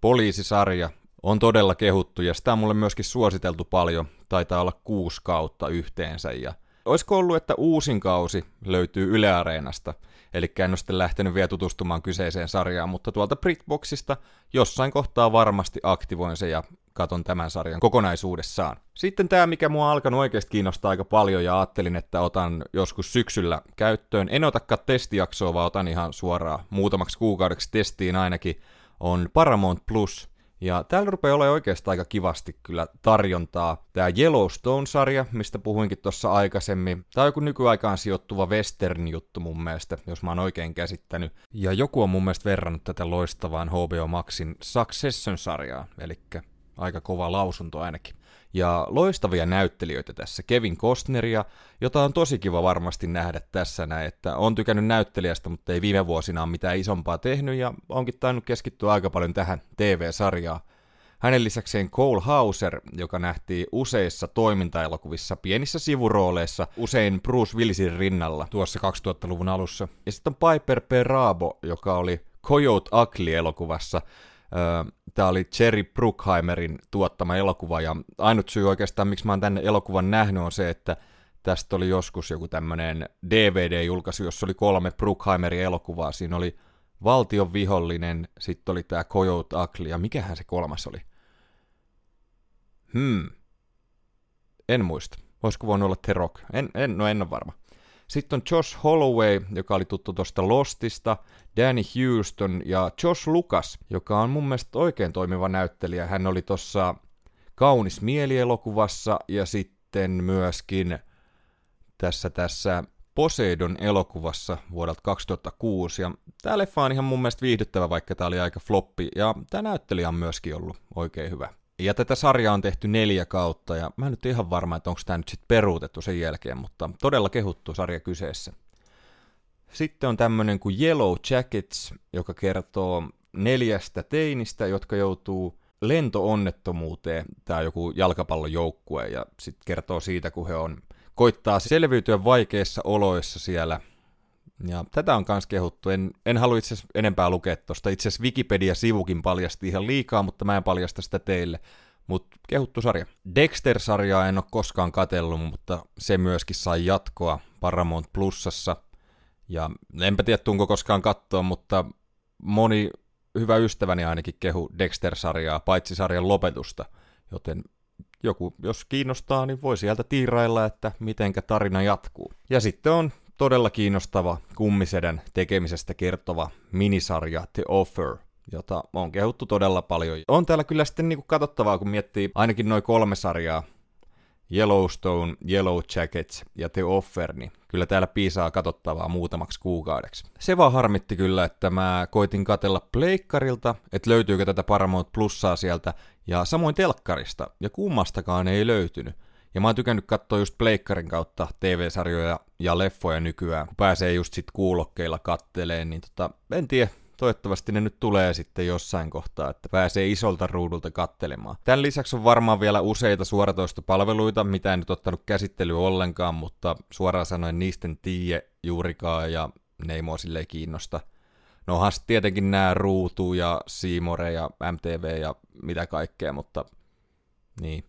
poliisisarja, on todella kehuttu ja sitä on mulle myöskin suositeltu paljon. Taitaa olla kuusi kautta yhteensä ja Olisiko ollut, että uusin kausi löytyy Yle Areenasta, eli en ole sitten lähtenyt vielä tutustumaan kyseiseen sarjaan, mutta tuolta Britboxista jossain kohtaa varmasti aktivoin se ja katon tämän sarjan kokonaisuudessaan. Sitten tämä, mikä mua alkanut oikeasti kiinnostaa aika paljon ja ajattelin, että otan joskus syksyllä käyttöön. En otakaan testijaksoa, vaan otan ihan suoraan muutamaksi kuukaudeksi testiin ainakin, on Paramount Plus – ja täällä rupeaa olemaan oikeastaan aika kivasti kyllä tarjontaa. Tämä Yellowstone-sarja, mistä puhuinkin tuossa aikaisemmin. Tämä on joku nykyaikaan sijoittuva western-juttu mun mielestä, jos mä oon oikein käsittänyt. Ja joku on mun mielestä verrannut tätä loistavaan HBO Maxin Succession-sarjaa, eli aika kova lausunto ainakin ja loistavia näyttelijöitä tässä. Kevin Costneria, jota on tosi kiva varmasti nähdä tässä näin, että on tykännyt näyttelijästä, mutta ei viime vuosina ole mitään isompaa tehnyt ja onkin tainnut keskittyä aika paljon tähän TV-sarjaan. Hänen lisäkseen Cole Hauser, joka nähtiin useissa toimintaelokuvissa pienissä sivurooleissa, usein Bruce Willisin rinnalla tuossa 2000-luvun alussa. Ja sitten on Piper Perabo, joka oli Coyote Ugly-elokuvassa, Tämä oli Jerry Bruckheimerin tuottama elokuva, ja ainut syy oikeastaan, miksi mä oon tänne elokuvan nähnyt, on se, että tästä oli joskus joku tämmöinen DVD-julkaisu, jossa oli kolme Bruckheimerin elokuvaa. Siinä oli Valtion vihollinen, sitten oli tämä Coyote Ugly, ja mikähän se kolmas oli? Hmm. En muista. Olisiko voinut olla The Rock? En, en, no en ole varma. Sitten on Josh Holloway, joka oli tuttu tuosta Lostista, Danny Houston ja Josh Lucas, joka on mun mielestä oikein toimiva näyttelijä. Hän oli tuossa Kaunis mielielokuvassa ja sitten myöskin tässä tässä Poseidon elokuvassa vuodelta 2006. Ja tää leffa on ihan mun mielestä viihdyttävä, vaikka tää oli aika floppi. Ja tämä näyttelijä on myöskin ollut oikein hyvä. Ja tätä sarjaa on tehty neljä kautta, ja mä en nyt ihan varma, että onko tämä nyt sitten peruutettu sen jälkeen, mutta todella kehuttu sarja kyseessä. Sitten on tämmöinen kuin Yellow Jackets, joka kertoo neljästä teinistä, jotka joutuu lentoonnettomuuteen. Tämä joku jalkapallojoukkue, ja sitten kertoo siitä, kun he on koittaa selviytyä vaikeissa oloissa siellä. Ja tätä on myös kehuttu. En, en halua itse enempää lukea tuosta. Itse asiassa Wikipedia-sivukin paljasti ihan liikaa, mutta mä en paljasta sitä teille. Mutta kehuttu sarja. Dexter-sarjaa en ole koskaan katellut, mutta se myöskin sai jatkoa Paramount Plusassa. Ja enpä tiedä, tuunko koskaan katsoa, mutta moni hyvä ystäväni ainakin kehu Dexter-sarjaa, paitsi sarjan lopetusta. Joten joku, jos kiinnostaa, niin voi sieltä tiirailla, että mitenkä tarina jatkuu. Ja sitten on todella kiinnostava kummisedän tekemisestä kertova minisarja The Offer, jota on kehuttu todella paljon. On täällä kyllä sitten niinku katsottavaa, kun miettii ainakin noin kolme sarjaa, Yellowstone, Yellow Jackets ja The Offer, niin kyllä täällä piisaa katsottavaa muutamaksi kuukaudeksi. Se vaan harmitti kyllä, että mä koitin katella Pleikkarilta, että löytyykö tätä Paramount Plussaa sieltä, ja samoin Telkkarista, ja kummastakaan ei löytynyt. Ja mä oon tykännyt katsoa just Pleikkarin kautta TV-sarjoja ja leffoja nykyään, kun pääsee just sit kuulokkeilla katteleen, niin tota, en tiedä, toivottavasti ne nyt tulee sitten jossain kohtaa, että pääsee isolta ruudulta kattelemaan. Tämän lisäksi on varmaan vielä useita suoratoistopalveluita, mitä en nyt ottanut käsittelyä ollenkaan, mutta suoraan sanoen niistä en juurikaan ja ne ei mua silleen kiinnosta. No onhan tietenkin nämä Ruutu ja Siimore ja MTV ja mitä kaikkea, mutta niin,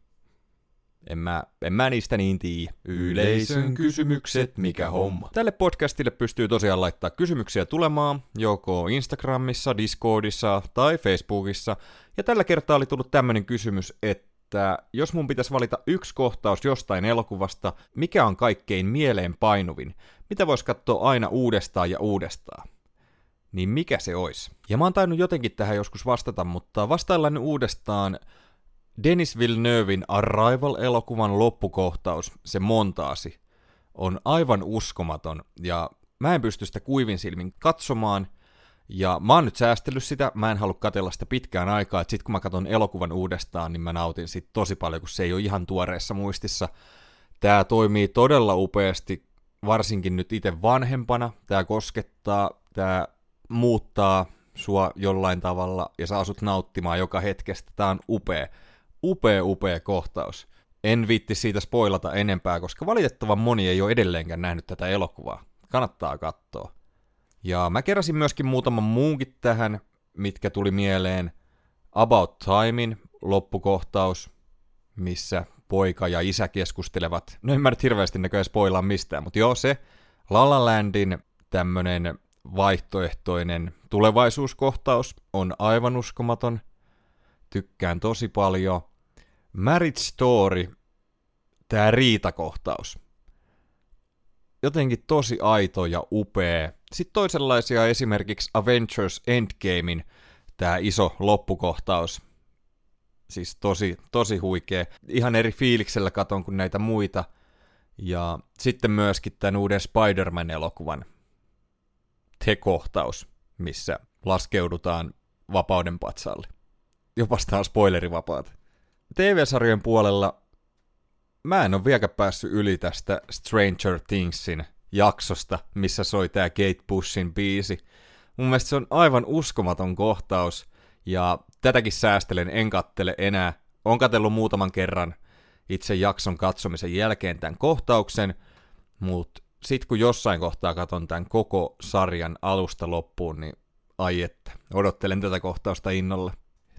en mä, en mä niistä niin tiedä. Yleisön kysymykset, mikä homma. Tälle podcastille pystyy tosiaan laittaa kysymyksiä tulemaan, joko Instagramissa, Discordissa tai Facebookissa. Ja tällä kertaa oli tullut tämmönen kysymys, että jos mun pitäisi valita yksi kohtaus jostain elokuvasta, mikä on kaikkein mieleen painuvin? Mitä vois katsoa aina uudestaan ja uudestaan? Niin mikä se olisi? Ja mä oon tainnut jotenkin tähän joskus vastata, mutta vastaillaan nyt uudestaan Denis Villeneuvein Arrival-elokuvan loppukohtaus, se montaasi, on aivan uskomaton, ja mä en pysty sitä kuivin silmin katsomaan, ja mä oon nyt säästellyt sitä, mä en halua katella sitä pitkään aikaa, että sit kun mä katson elokuvan uudestaan, niin mä nautin siitä tosi paljon, kun se ei ole ihan tuoreessa muistissa. Tää toimii todella upeasti, varsinkin nyt itse vanhempana, tää koskettaa, tää muuttaa sua jollain tavalla, ja sä asut nauttimaan joka hetkestä, tää on upea upea, upea kohtaus. En viitti siitä spoilata enempää, koska valitettavan moni ei ole edelleenkään nähnyt tätä elokuvaa. Kannattaa katsoa. Ja mä keräsin myöskin muutaman muunkin tähän, mitkä tuli mieleen. About Timein loppukohtaus, missä poika ja isä keskustelevat. No en mä nyt hirveästi näköjään spoilaa mistään, mutta joo se. La La Landin tämmönen vaihtoehtoinen tulevaisuuskohtaus on aivan uskomaton. Tykkään tosi paljon. Marriage Story, tämä riitakohtaus. Jotenkin tosi aito ja upea. Sitten toisenlaisia esimerkiksi Avengers Endgamein tämä iso loppukohtaus. Siis tosi, tosi huikea. Ihan eri fiiliksellä katon kuin näitä muita. Ja sitten myöskin tämän uuden Spider-Man-elokuvan te-kohtaus, missä laskeudutaan vapauden patsalle. Jopa tämä spoilerivapaat. TV-sarjojen puolella mä en ole vieläkään päässyt yli tästä Stranger Thingsin jaksosta, missä soi tää Kate Bushin biisi. Mun mielestä se on aivan uskomaton kohtaus, ja tätäkin säästelen, en kattele enää. On katsellut muutaman kerran itse jakson katsomisen jälkeen tämän kohtauksen, mutta sit kun jossain kohtaa katon tämän koko sarjan alusta loppuun, niin ai että, odottelen tätä kohtausta innolla.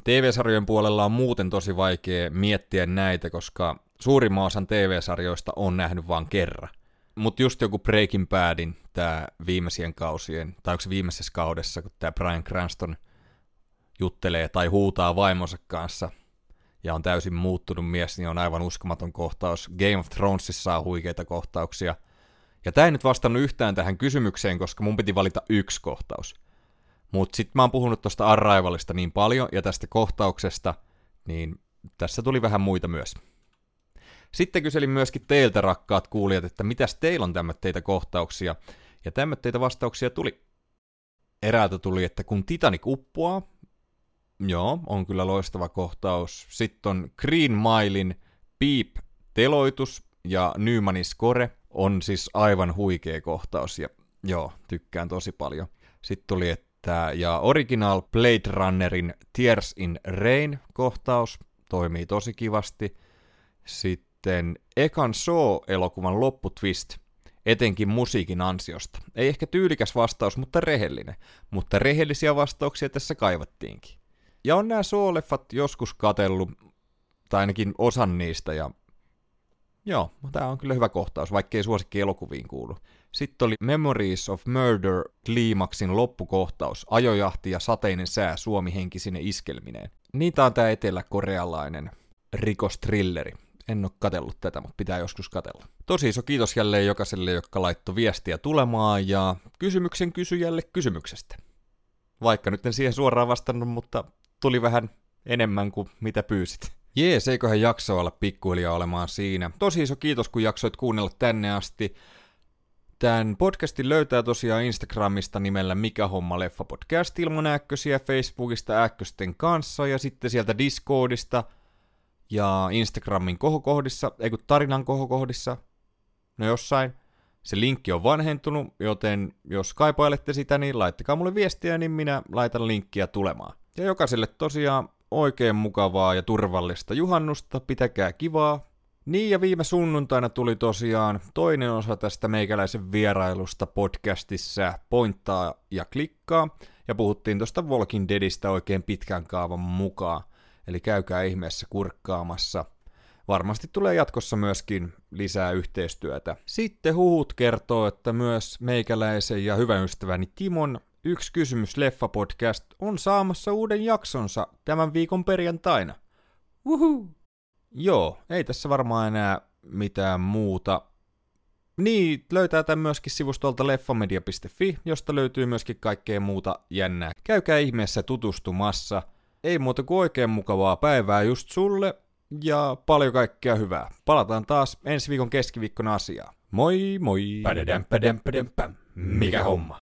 TV-sarjojen puolella on muuten tosi vaikea miettiä näitä, koska suurimman osan TV-sarjoista on nähnyt vain kerran. Mutta just joku Breaking Badin, tämä viimeisien kausien, tai onko se viimeisessä kaudessa, kun tämä Brian Cranston juttelee tai huutaa vaimonsa kanssa, ja on täysin muuttunut mies, niin on aivan uskomaton kohtaus. Game of Thronesissa on huikeita kohtauksia. Ja tämä ei nyt vastannut yhtään tähän kysymykseen, koska mun piti valita yksi kohtaus. Mutta sitten mä oon puhunut tuosta Arrivalista niin paljon ja tästä kohtauksesta, niin tässä tuli vähän muita myös. Sitten kyselin myöskin teiltä, rakkaat kuulijat, että mitäs teillä on tämmöitä kohtauksia, ja tämmöitä vastauksia tuli. Eräältä tuli, että kun Titanic uppoaa, joo, on kyllä loistava kohtaus. Sitten on Green Milein Beep teloitus ja Nymanin score on siis aivan huikea kohtaus, ja joo, tykkään tosi paljon. Sitten tuli, että että, ja Original Blade Runnerin Tears in Rain kohtaus toimii tosi kivasti. Sitten Ekan Saw-elokuvan lopputwist, etenkin musiikin ansiosta. Ei ehkä tyylikäs vastaus, mutta rehellinen. Mutta rehellisiä vastauksia tässä kaivattiinkin. Ja on nämä Saw-leffat joskus katellut, tai ainakin osan niistä, ja joo, tämä on kyllä hyvä kohtaus, vaikkei suosikki elokuviin kuulu. Sitten oli Memories of Murder kliimaksin loppukohtaus, ajojahti ja sateinen sää suomihenkisine iskelmineen. Niitä on tää eteläkorealainen rikostrilleri. En ole katellut tätä, mutta pitää joskus katella. Tosi iso kiitos jälleen jokaiselle, joka laittoi viestiä tulemaan ja kysymyksen kysyjälle kysymyksestä. Vaikka nyt en siihen suoraan vastannut, mutta tuli vähän enemmän kuin mitä pyysit. Jees, eiköhän jakso olla pikkuhiljaa olemaan siinä. Tosi iso kiitos, kun jaksoit kuunnella tänne asti. Tämän podcastin löytää tosiaan Instagramista nimellä Mikä homma leffa podcast ilman äkkösiä, Facebookista äkkösten kanssa ja sitten sieltä Discordista ja Instagramin kohokohdissa, ei kun tarinan kohokohdissa, no jossain. Se linkki on vanhentunut, joten jos kaipailette sitä, niin laittakaa mulle viestiä, niin minä laitan linkkiä tulemaan. Ja jokaiselle tosiaan oikein mukavaa ja turvallista juhannusta, pitäkää kivaa. Niin ja viime sunnuntaina tuli tosiaan toinen osa tästä meikäläisen vierailusta podcastissa Pointtaa ja klikkaa. Ja puhuttiin tuosta Walking Deadistä oikein pitkän kaavan mukaan. Eli käykää ihmeessä kurkkaamassa. Varmasti tulee jatkossa myöskin lisää yhteistyötä. Sitten huhut kertoo, että myös meikäläisen ja hyvän ystäväni Timon Yksi kysymys leffa podcast on saamassa uuden jaksonsa tämän viikon perjantaina. Uhu. Joo, ei tässä varmaan enää mitään muuta. Niin, löytää tämän myöskin sivustolta leffamedia.fi, josta löytyy myöskin kaikkea muuta jännää. Käykää ihmeessä tutustumassa. Ei muuta kuin oikein mukavaa päivää just sulle ja paljon kaikkea hyvää. Palataan taas ensi viikon keskiviikkona asiaa. Moi moi! Mikä homma?